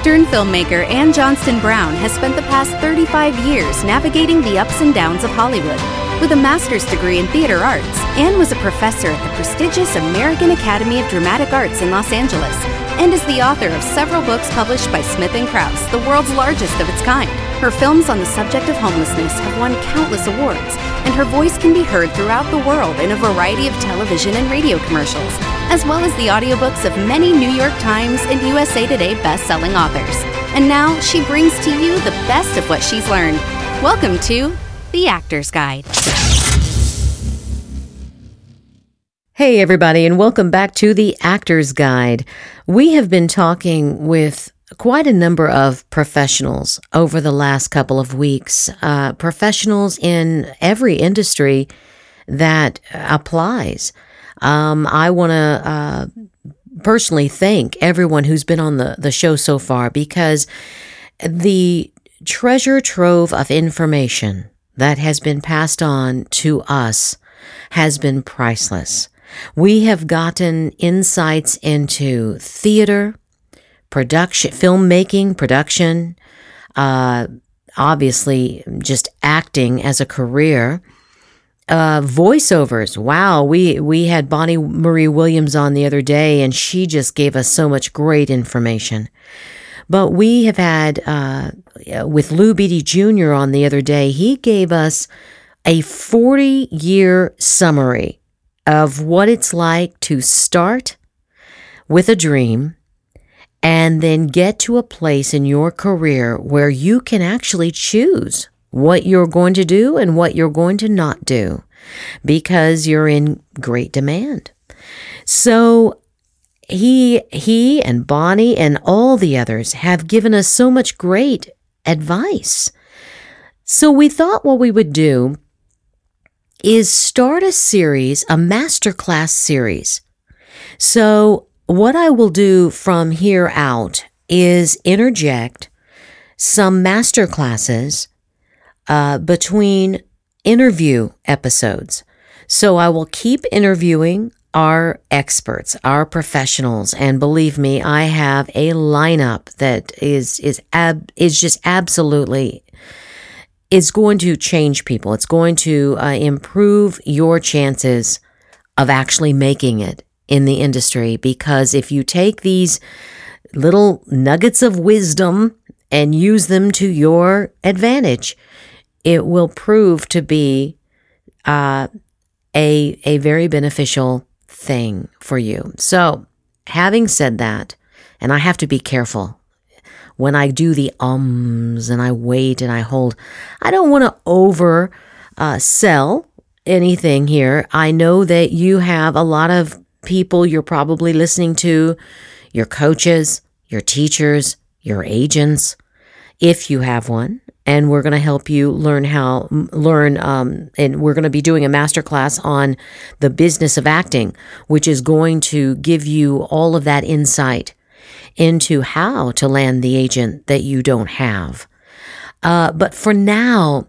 Actor and filmmaker Anne Johnstonbrown has spent the past 35 years navigating the ups and downs of Hollywood. With a master's degree in theater arts, Anne was a professor at the prestigious American Academy of Dramatic Arts in Los Angeles and is the author of several books published by Smith & Kraus, the world's largest of its kind. Her films on the subject of homelessness have won countless awards, and her voice can be heard throughout the world in a variety of television and radio commercials, as well as the audiobooks of many New York Times and USA Today best-selling authors. And now she brings to you the best of what she's learned. Welcome to The Actor's Guide. Hey, everybody, and welcome back to the Actor's Guide. We have been talking with quite a number of professionals over the last couple of weeks, uh, professionals in every industry that applies. Um, I want to uh, personally thank everyone who's been on the, the show so far because the treasure trove of information that has been passed on to us has been priceless. We have gotten insights into theater, production, filmmaking, production, uh, obviously just acting as a career. Uh, voiceovers. Wow, we we had Bonnie Marie Williams on the other day, and she just gave us so much great information. But we have had uh, with Lou Beatty Jr. on the other day. He gave us a 40 year summary of what it's like to start with a dream and then get to a place in your career where you can actually choose what you're going to do and what you're going to not do because you're in great demand. So he he and Bonnie and all the others have given us so much great advice. So we thought what we would do is start a series, a masterclass series. So, what I will do from here out is interject some masterclasses uh, between interview episodes. So, I will keep interviewing our experts, our professionals, and believe me, I have a lineup that is is ab is just absolutely is going to change people. It's going to uh, improve your chances of actually making it in the industry because if you take these little nuggets of wisdom and use them to your advantage, it will prove to be uh, a a very beneficial thing for you. So, having said that, and I have to be careful when I do the ums and I wait and I hold. I don't want to over uh, sell anything here. I know that you have a lot of people you're probably listening to, your coaches, your teachers, your agents, if you have one. And we're going to help you learn how, learn, um, and we're going to be doing a masterclass on the business of acting, which is going to give you all of that insight into how to land the agent that you don't have. Uh, but for now,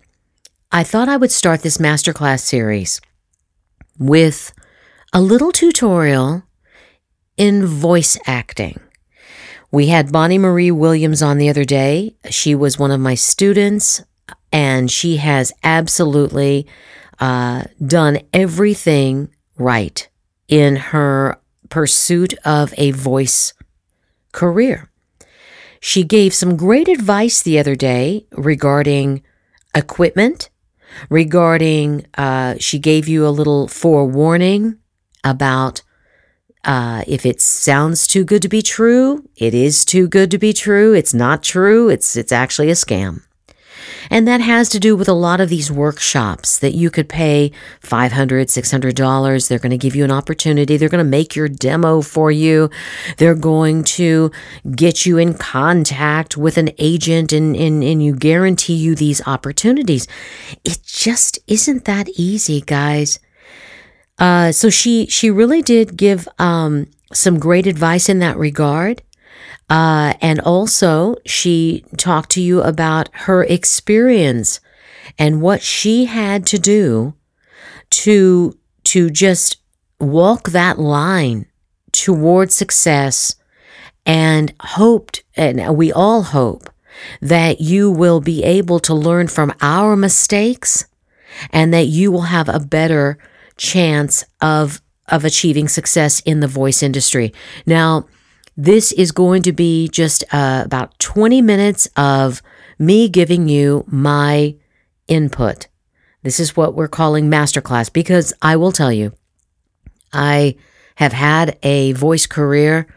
I thought I would start this masterclass series with a little tutorial in voice acting. We had Bonnie Marie Williams on the other day. She was one of my students, and she has absolutely uh, done everything right in her pursuit of a voice career. She gave some great advice the other day regarding equipment, regarding, uh, she gave you a little forewarning about uh, if it sounds too good to be true, it is too good to be true. It's not true. It's, it's actually a scam. And that has to do with a lot of these workshops that you could pay $500, $600. They're going to give you an opportunity. They're going to make your demo for you. They're going to get you in contact with an agent and, and, and you guarantee you these opportunities. It just isn't that easy, guys. Uh, so she, she really did give, um, some great advice in that regard. Uh, and also, she talked to you about her experience and what she had to do to to just walk that line toward success and hoped, and we all hope, that you will be able to learn from our mistakes and that you will have a better chance of of achieving success in the voice industry. Now, this is going to be just uh, about 20 minutes of me giving you my input. This is what we're calling masterclass because I will tell you, I have had a voice career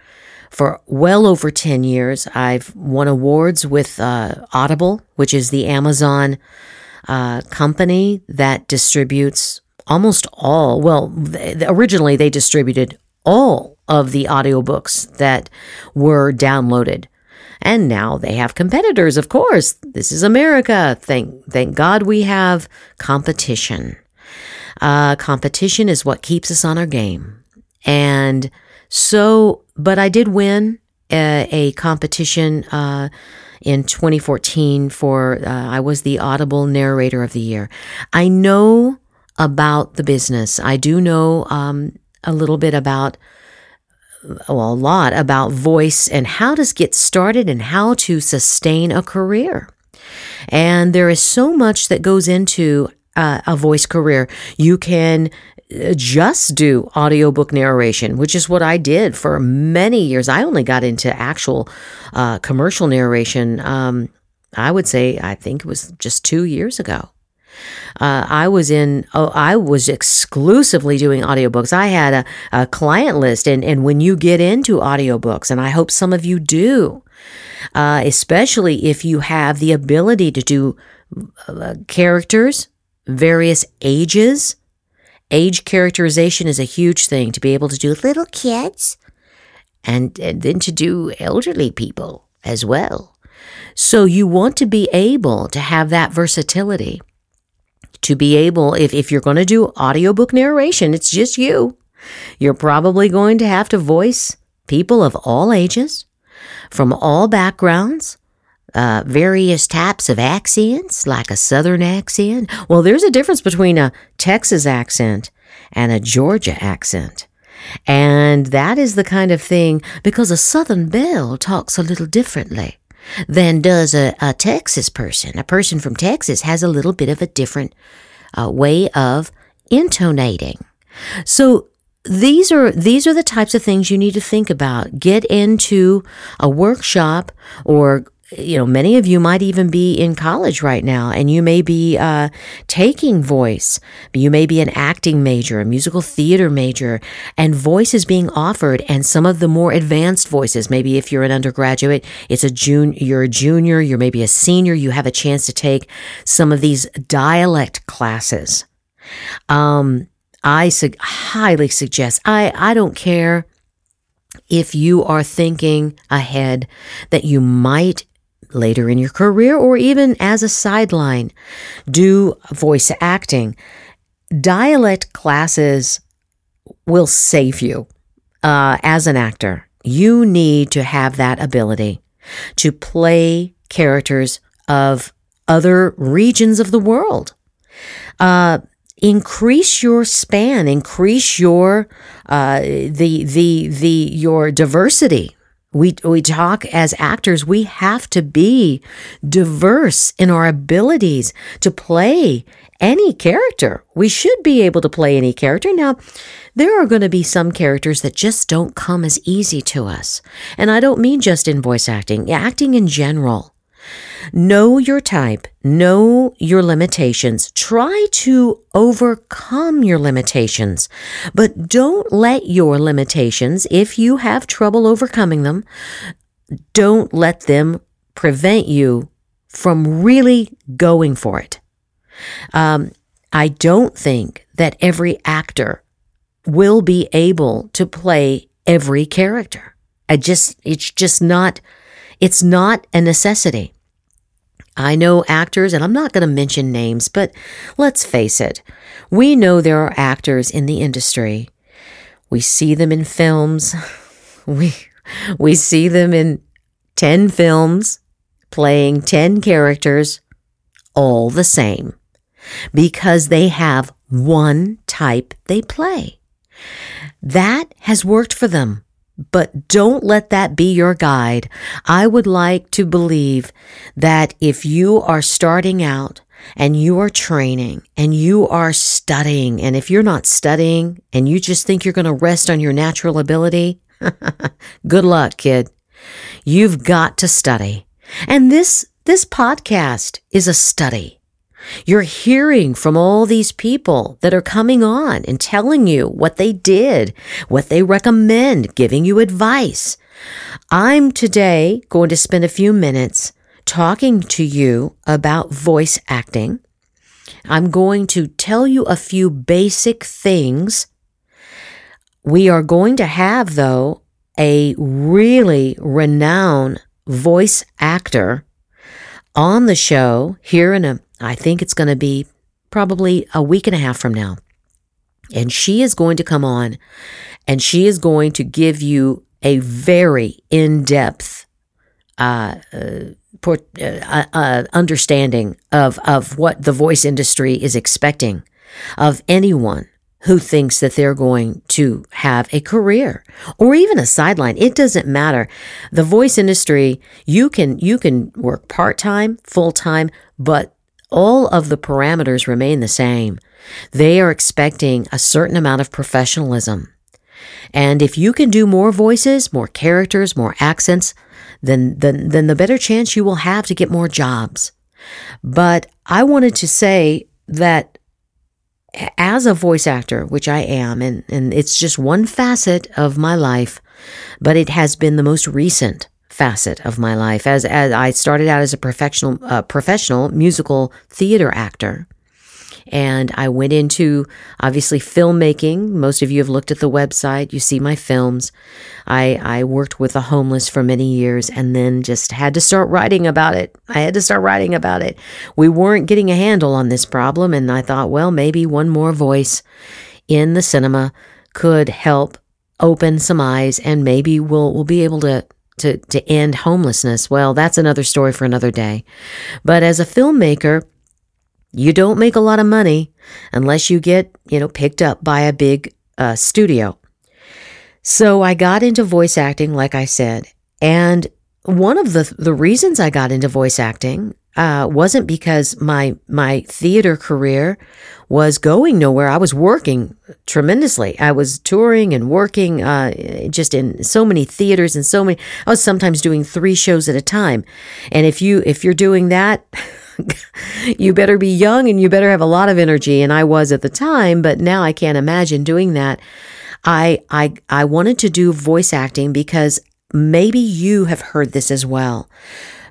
for well over 10 years. I've won awards with uh, Audible, which is the Amazon uh, company that distributes almost all, well, originally they distributed all of the audiobooks that were downloaded. And now they have competitors, of course. This is America. Thank, thank God we have competition. Uh, competition is what keeps us on our game. And so, but I did win a, a competition uh, in 2014 for, uh, I was the Audible Narrator of the Year. I know about the business. I do know um, a little bit about, well, a lot about voice and how to get started and how to sustain a career. And there is so much that goes into uh, a voice career. You can uh, just do audiobook narration, which is what I did for many years. I only got into actual uh, commercial narration, um, I would say, I think it was just two years ago. Uh, I was in, oh, I was exclusively doing audiobooks. I had a, a client list. And, and when you get into audiobooks, and I hope some of you do, uh, especially if you have the ability to do uh, characters, various ages, age characterization is a huge thing to be able to do little kids and, and then to do elderly people as well. So you want to be able to have that versatility to be able, if, if you're going to do audiobook narration, it's just you. You're probably going to have to voice people of all ages, from all backgrounds, uh, various types of accents, like a Southern accent. Well, there's a difference between a Texas accent and a Georgia accent. And that is the kind of thing because a Southern belle talks a little differently than does a, a Texas person. A person from Texas has a little bit of a different uh, way of intonating. So these are these are the types of things you need to think about. Get into a workshop or you know, many of you might even be in college right now and you may be uh, taking voice. You may be an acting major, a musical theater major, and voice is being offered. And some of the more advanced voices, maybe if you're an undergraduate, it's a junior, you're a junior, you're maybe a senior, you have a chance to take some of these dialect classes. Um, I su- highly suggest, I, I don't care if you are thinking ahead that you might later in your career or even as a sideline. Do voice acting. Dialect classes will save you uh, as an actor. You need to have that ability to play characters of other regions of the world. Uh, increase your span, increase your uh, the the the your diversity we, we talk as actors, we have to be diverse in our abilities to play any character. We should be able to play any character. Now, there are going to be some characters that just don't come as easy to us. And I don't mean just in voice acting, acting in general. Know your type, know your limitations, try to overcome your limitations, but don't let your limitations, if you have trouble overcoming them, don't let them prevent you from really going for it. Um, I don't think that every actor will be able to play every character. I just, it's just not, it's not a necessity. I know actors, and I'm not going to mention names, but let's face it, we know there are actors in the industry. We see them in films. We, we see them in 10 films playing 10 characters, all the same, because they have one type they play. That has worked for them. But don't let that be your guide. I would like to believe that if you are starting out and you are training and you are studying, and if you're not studying and you just think you're going to rest on your natural ability, good luck, kid. You've got to study. And this, this podcast is a study. You're hearing from all these people that are coming on and telling you what they did, what they recommend, giving you advice. I'm today going to spend a few minutes talking to you about voice acting. I'm going to tell you a few basic things. We are going to have, though, a really renowned voice actor on the show here in a I think it's going to be probably a week and a half from now. And she is going to come on and she is going to give you a very in depth uh, uh, uh, uh, understanding of, of what the voice industry is expecting of anyone who thinks that they're going to have a career or even a sideline. It doesn't matter. The voice industry, you can, you can work part time, full time, but all of the parameters remain the same. They are expecting a certain amount of professionalism. And if you can do more voices, more characters, more accents, then, then, then the better chance you will have to get more jobs. But I wanted to say that as a voice actor, which I am, and, and it's just one facet of my life, but it has been the most recent facet of my life. As, as I started out as a professional, uh, professional musical theater actor. And I went into obviously filmmaking. Most of you have looked at the website. You see my films. I, I worked with the homeless for many years and then just had to start writing about it. I had to start writing about it. We weren't getting a handle on this problem. And I thought, well, maybe one more voice in the cinema could help open some eyes and maybe we'll, we'll be able to to, to end homelessness. Well, that's another story for another day. But as a filmmaker, you don't make a lot of money unless you get, you know, picked up by a big uh, studio. So I got into voice acting, like I said. And one of the, the reasons I got into voice acting uh, wasn't because my my theater career was going nowhere. I was working tremendously. I was touring and working uh, just in so many theaters and so many. I was sometimes doing three shows at a time. And if you if you're doing that. you better be young and you better have a lot of energy and I was at the time but now I can't imagine doing that I I I wanted to do voice acting because maybe you have heard this as well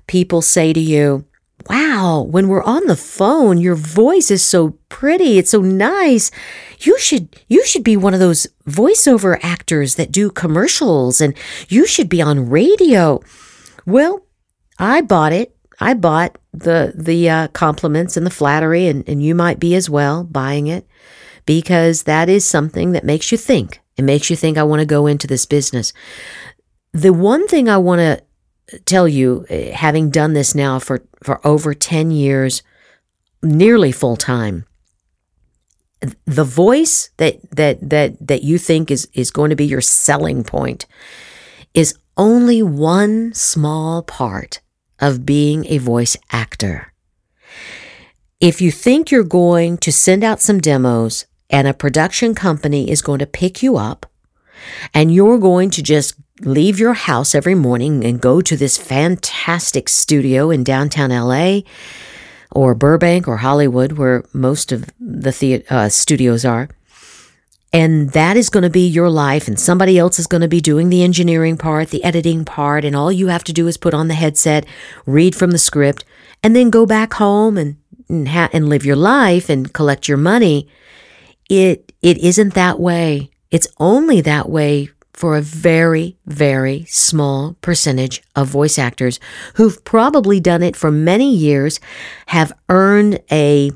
people say to you wow, when we're on the phone, your voice is so pretty. It's so nice. You should, you should be one of those voiceover actors that do commercials and you should be on radio. Well, I bought it. I bought the, the uh, compliments and the flattery and, and you might be as well buying it because that is something that makes you think. It makes you think I want to go into this business. The one thing I want to tell you, eh, having done this now for, for over 10 years, nearly full time, the voice that, that, that, that you think is, is going to be your selling point is only one small part of being a voice actor. If you think you're going to send out some demos and a production company is going to pick you up and you're going to just leave your house every morning and go to this fantastic studio in downtown LA or Burbank or Hollywood, where most of the, uh, studios are. And that is going to be your life, and somebody else is going to be doing the engineering part, the editing part, and all you have to do is put on the headset, read from the script, and then go back home and and, ha- and live your life and collect your money. It it isn't that way. It's only that way for a very, very small percentage of voice actors who've probably done it for many years, have earned a,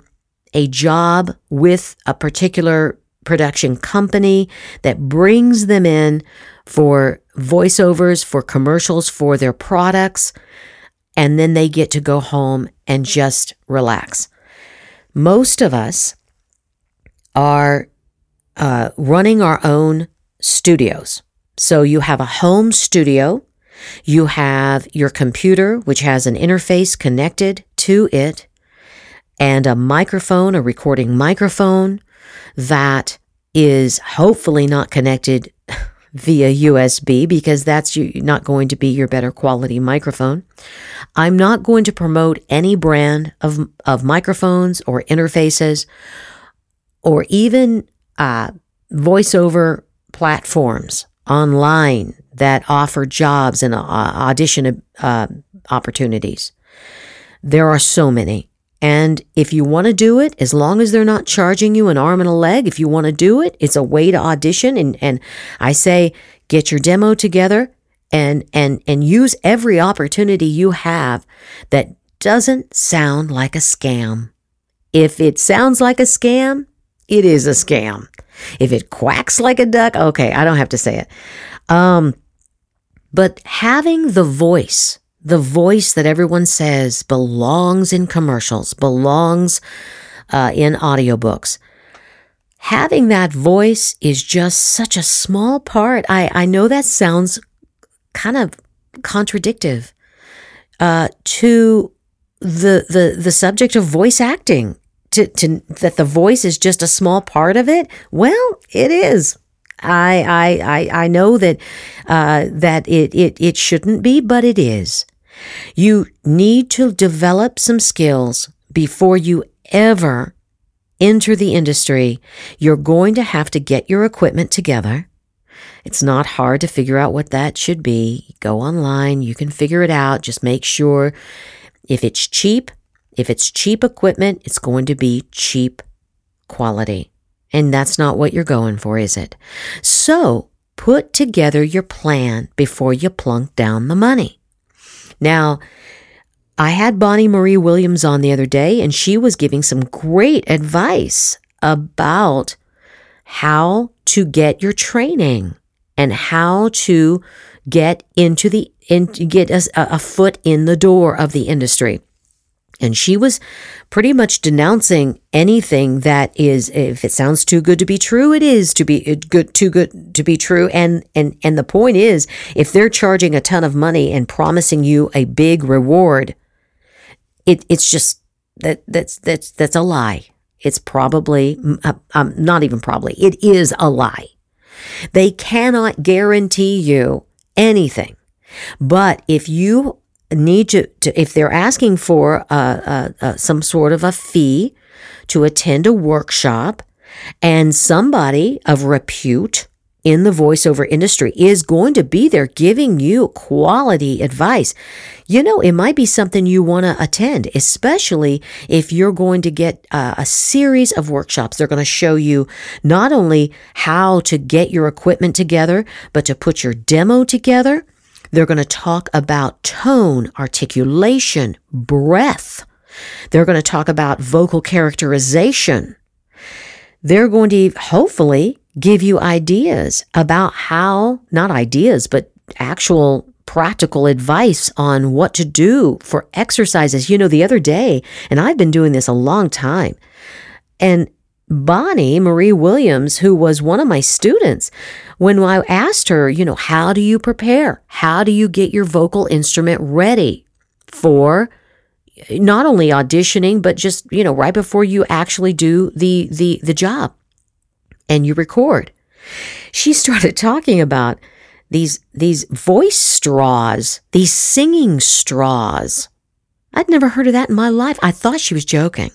a job with a particular production company that brings them in for voiceovers, for commercials, for their products, and then they get to go home and just relax. Most of us are uh, running our own studios So you have a home studio. You have your computer, which has an interface connected to it, and a microphone, a recording microphone that is hopefully not connected via USB because that's not going to be your better quality microphone. I'm not going to promote any brand of, of microphones or interfaces or even uh, voiceover platforms online that offer jobs and uh, audition uh, opportunities. There are so many. And if you want to do it, as long as they're not charging you an arm and a leg, if you want to do it, it's a way to audition. And, and I say, get your demo together and, and, and use every opportunity you have that doesn't sound like a scam. If it sounds like a scam, it is a scam. If it quacks like a duck, okay, I don't have to say it. Um, but having the voice, the voice that everyone says belongs in commercials, belongs uh, in audiobooks. Having that voice is just such a small part. I, I know that sounds kind of contradictive uh, to the, the, the subject of voice acting to, to that the voice is just a small part of it? Well, it is. I I I, I know that uh, that it, it it shouldn't be, but it is. You need to develop some skills before you ever enter the industry. You're going to have to get your equipment together. It's not hard to figure out what that should be. Go online, you can figure it out. Just make sure if it's cheap, if it's cheap equipment, it's going to be cheap quality. And that's not what you're going for, is it? So put together your plan before you plunk down the money. Now, I had Bonnie Marie Williams on the other day, and she was giving some great advice about how to get your training and how to get into the in, get a, a foot in the door of the industry. And she was pretty much denouncing anything that is, if it sounds too good to be true, it is to be good, too good to be true. And, and, and the point is, if they're charging a ton of money and promising you a big reward, it, it's just that, that's, that's, that's a lie. It's probably, uh, um, not even probably, it is a lie. They cannot guarantee you anything. But if you need to, to if they're asking for some sort of a fee to attend a workshop and somebody of repute in the voiceover industry is going to be there giving you quality advice. You know, it might be something you want to attend, especially if you're going to get a series of workshops. They're going to show you not only how to get your equipment together, but to put your demo together they're going to talk about tone, articulation, breath. They're going to talk about vocal characterization. They're going to hopefully give you ideas about how, not ideas, but actual practical advice on what to do for exercises. You know, the other day, and I've been doing this a long time, and Bonnie Marie Williams, who was one of my students, when I asked her, you know, how do you prepare? How do you get your vocal instrument ready for not only auditioning, but just, you know, right before you actually do the, the, the job and you record? She started talking about these, these voice straws, these singing straws. I'd never heard of that in my life. I thought she was joking.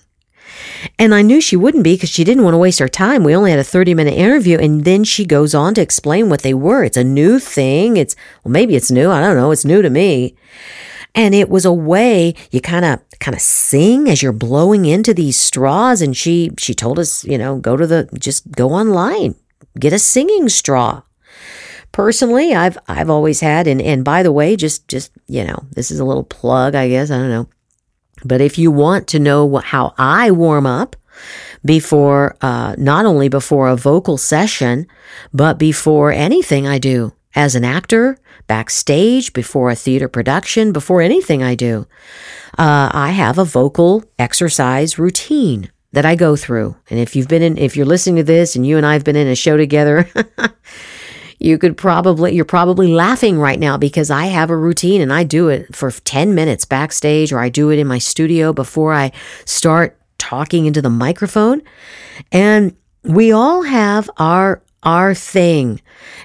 And I knew she wouldn't be because she didn't want to waste her time. We only had a 30 minute interview. And then she goes on to explain what they were. It's a new thing. It's, well, maybe it's new. I don't know. It's new to me. And it was a way you kind of, kind of sing as you're blowing into these straws. And she, she told us, you know, go to the, just go online, get a singing straw personally i've i've always had and and by the way just just you know this is a little plug i guess i don't know but if you want to know how I warm up before, uh, not only before a vocal session, but before anything I do as an actor, backstage, before a theater production, before anything I do, uh, I have a vocal exercise routine that I go through. And if you've been in, if you're listening to this and you and I have been in a show together, you could probably, you're probably laughing right now because I have a routine and I do it for 10 minutes backstage or I do it in my studio before I start talking into the microphone. And we all have our our thing.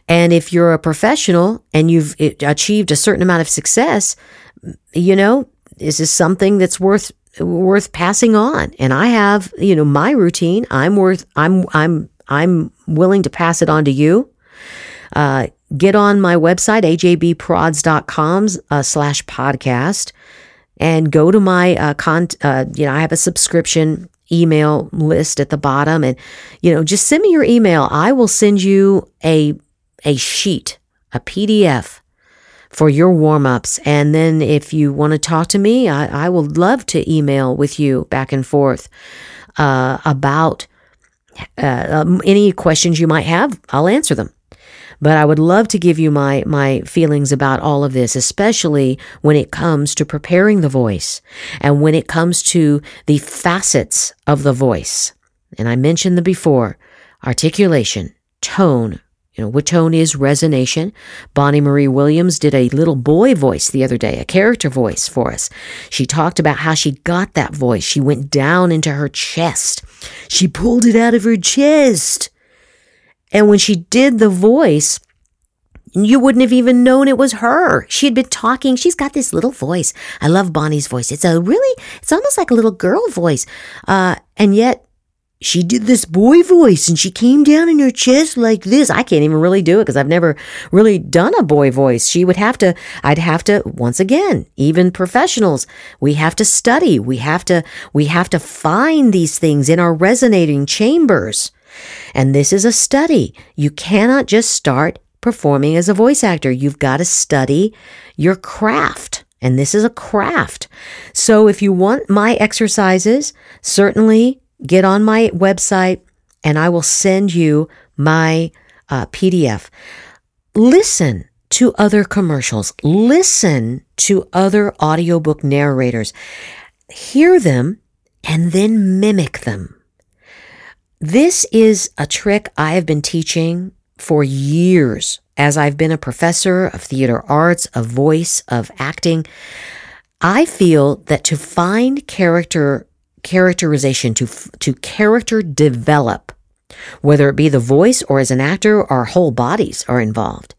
And if you're a professional and you've achieved a certain amount of success, you know, this is something that's worth worth passing on. And I have, you know, my routine. I'm worth. I'm. I'm. I'm willing to pass it on to you. Uh, get on my website ajbprods.com uh, slash podcast and go to my uh, con. Uh, you know, I have a subscription email list at the bottom, and you know, just send me your email. I will send you a a sheet, a PDF for your warm ups. And then if you want to talk to me, I, I would love to email with you back and forth uh, about uh, um, any questions you might have. I'll answer them. But I would love to give you my, my feelings about all of this, especially when it comes to preparing the voice and when it comes to the facets of the voice. And I mentioned the before articulation, tone, you know, what tone is resonation. Bonnie Marie Williams did a little boy voice the other day, a character voice for us. She talked about how she got that voice. She went down into her chest. She pulled it out of her chest. And when she did the voice, you wouldn't have even known it was her. She had been talking. She's got this little voice. I love Bonnie's voice. It's a really, it's almost like a little girl voice. Uh, and yet she did this boy voice and she came down in her chest like this. I can't even really do it because I've never really done a boy voice. She would have to, I'd have to, once again, even professionals, we have to study. We have to, we have to find these things in our resonating chambers. And this is a study. You cannot just start performing as a voice actor. You've got to study your craft. And this is a craft. So if you want my exercises, certainly get on my website and I will send you my uh, PDF. Listen to other commercials. Listen to other audiobook narrators. Hear them and then mimic them. This is a trick I have been teaching for years as I've been a professor of theater arts, of voice, of acting. I feel that to find character characterization, to, to character develop, whether it be the voice or as an actor, our whole bodies are involved.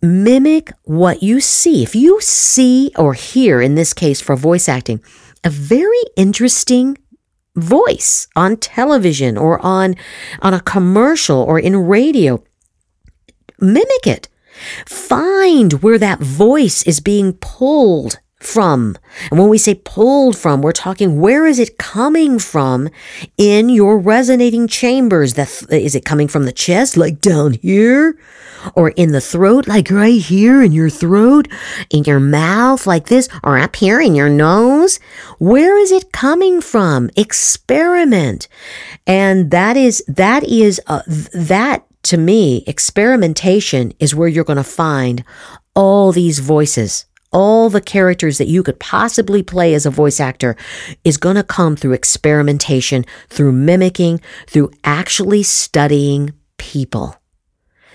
Mimic what you see. If you see or hear, in this case for voice acting, a very interesting voice on television or on, on a commercial or in radio, mimic it. Find where that voice is being pulled from. And when we say pulled from, we're talking where is it coming from in your resonating chambers? That is it coming from the chest, like down here? Or in the throat, like right here in your throat? In your mouth, like this? Or up here in your nose? Where is it coming from? Experiment. And that is, that is, uh, that to me, experimentation is where you're going to find all these voices all the characters that you could possibly play as a voice actor is going to come through experimentation, through mimicking, through actually studying people.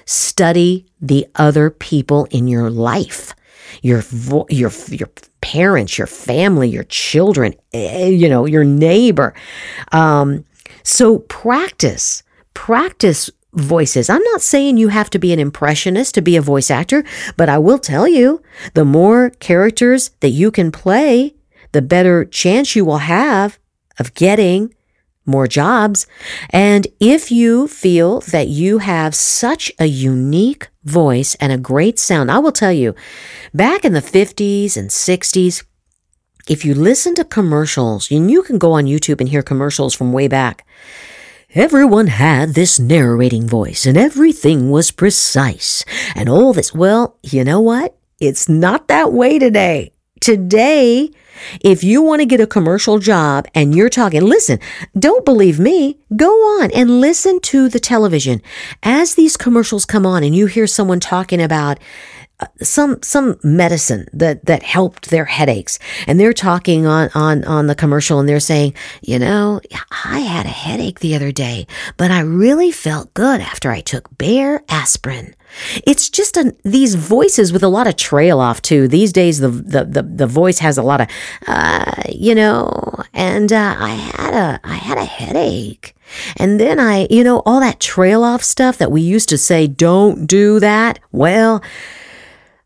Study the other people in your life. Your vo- your your parents, your family, your children, eh, you know, your neighbor. Um, so practice, practice voices. I'm not saying you have to be an impressionist to be a voice actor, but I will tell you the more characters that you can play, the better chance you will have of getting more jobs. And if you feel that you have such a unique voice and a great sound, I will tell you, back in the 50s and 60s, if you listen to commercials, and you can go on YouTube and hear commercials from way back, Everyone had this narrating voice and everything was precise and all this. Well, you know what? It's not that way today. Today, if you want to get a commercial job and you're talking, listen, don't believe me. Go on and listen to the television. As these commercials come on and you hear someone talking about some some medicine that that helped their headaches and they're talking on on on the commercial and they're saying you know i had a headache the other day but i really felt good after i took Bayer aspirin it's just a, these voices with a lot of trail off too. These days, the the the, the voice has a lot of, uh, you know, and uh, I had a I had a headache, and then I, you know, all that trail off stuff that we used to say, don't do that. Well,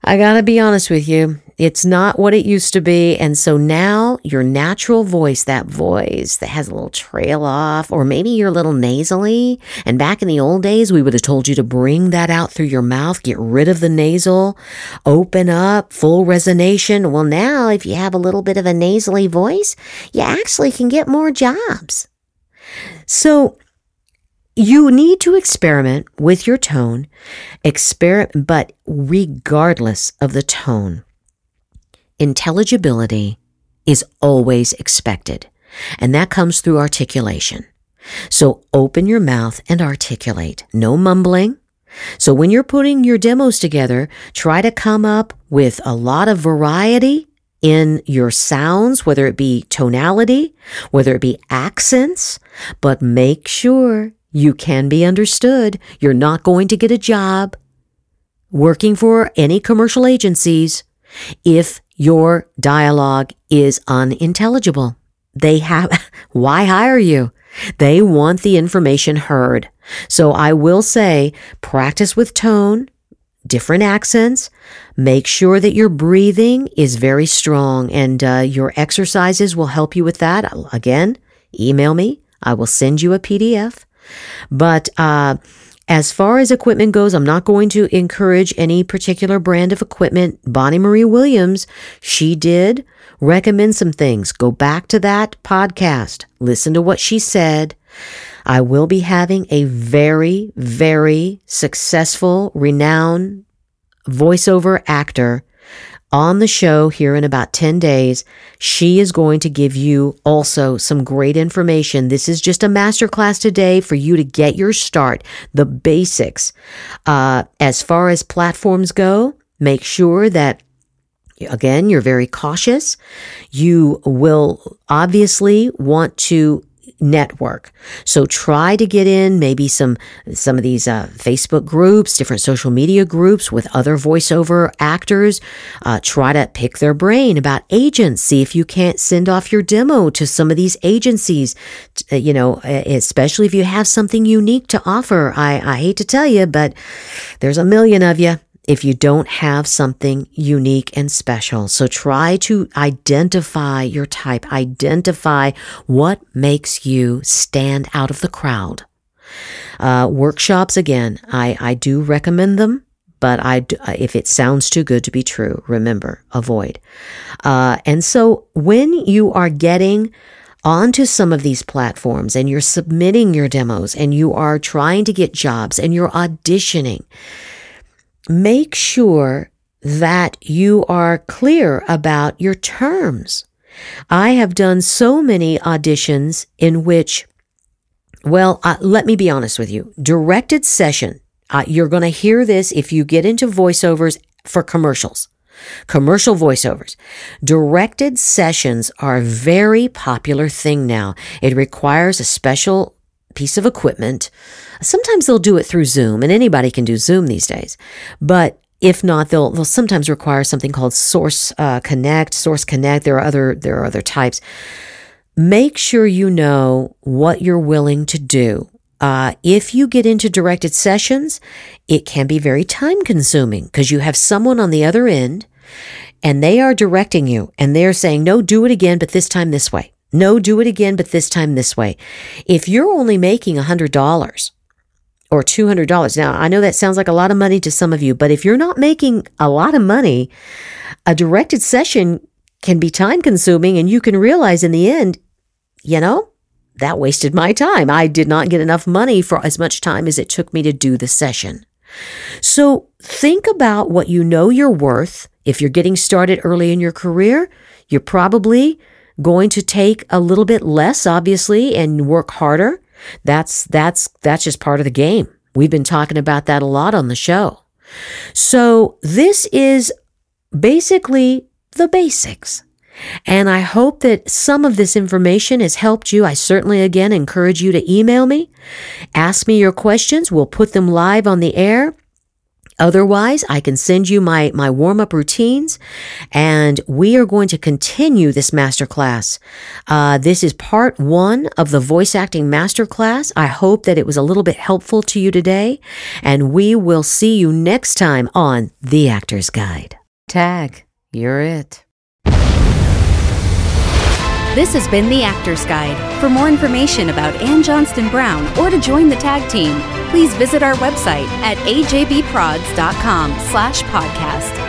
I gotta be honest with you. It's not what it used to be. And so now your natural voice, that voice that has a little trail off, or maybe you're a little nasally. And back in the old days, we would have told you to bring that out through your mouth, get rid of the nasal, open up, full resonation. Well, now if you have a little bit of a nasally voice, you actually can get more jobs. So you need to experiment with your tone, experiment, but regardless of the tone, intelligibility is always expected, and that comes through articulation. So open your mouth and articulate. No mumbling. So when you're putting your demos together, try to come up with a lot of variety in your sounds, whether it be tonality, whether it be accents, but make sure you can be understood. You're not going to get a job working for any commercial agencies if your dialogue is unintelligible. They have, why hire you? They want the information heard. So I will say practice with tone, different accents. Make sure that your breathing is very strong and uh, your exercises will help you with that. Again, email me. I will send you a PDF. But uh, as far as equipment goes, I'm not going to encourage any particular brand of equipment. Bonnie Marie Williams, she did recommend some things. Go back to that podcast, listen to what she said. I will be having a very, very successful, renowned voiceover actor on the show here in about 10 days. She is going to give you also some great information. This is just a masterclass today for you to get your start, the basics. Uh, as far as platforms go, make sure that Again, you're very cautious. You will obviously want to network. So try to get in maybe some some of these uh, Facebook groups, different social media groups with other voiceover actors. Uh, try to pick their brain about agents. See if you can't send off your demo to some of these agencies. Uh, you know, especially if you have something unique to offer. I, I hate to tell you, but there's a million of you if you don't have something unique and special. So try to identify your type, identify what makes you stand out of the crowd. Uh, workshops, again, I, I do recommend them, but I, if it sounds too good to be true, remember, avoid. Uh, and so when you are getting onto some of these platforms and you're submitting your demos and you are trying to get jobs and you're auditioning, make sure that you are clear about your terms. I have done so many auditions in which, well, uh, let me be honest with you. Directed session. Uh, you're going to hear this if you get into voiceovers for commercials. Commercial voiceovers. Directed sessions are a very popular thing now. It requires a special piece of equipment. Sometimes they'll do it through Zoom, and anybody can do Zoom these days. But if not, they'll they'll sometimes require something called Source uh, Connect, Source Connect. There are other there are other types. Make sure you know what you're willing to do. Uh, if you get into directed sessions, it can be very time consuming because you have someone on the other end and they are directing you and they're saying, no, do it again, but this time this way. No, do it again, but this time this way. If you're only making $100 or $200, now I know that sounds like a lot of money to some of you, but if you're not making a lot of money, a directed session can be time consuming and you can realize in the end, you know, that wasted my time. I did not get enough money for as much time as it took me to do the session. So think about what you know you're worth. If you're getting started early in your career, you're probably going to take a little bit less, obviously, and work harder. That's, that's, that's just part of the game. We've been talking about that a lot on the show. So this is basically the basics. And I hope that some of this information has helped you. I certainly again encourage you to email me, ask me your questions. We'll put them live on the air. Otherwise, I can send you my, my warm up routines and we are going to continue this masterclass. Uh, this is part one of the voice acting masterclass. I hope that it was a little bit helpful to you today and we will see you next time on The Actor's Guide. Tag, you're it. This has been The Actor's Guide. For more information about Anne Johnstonbrown or to join the tag team, please visit our website at ajbprods.com slash podcast.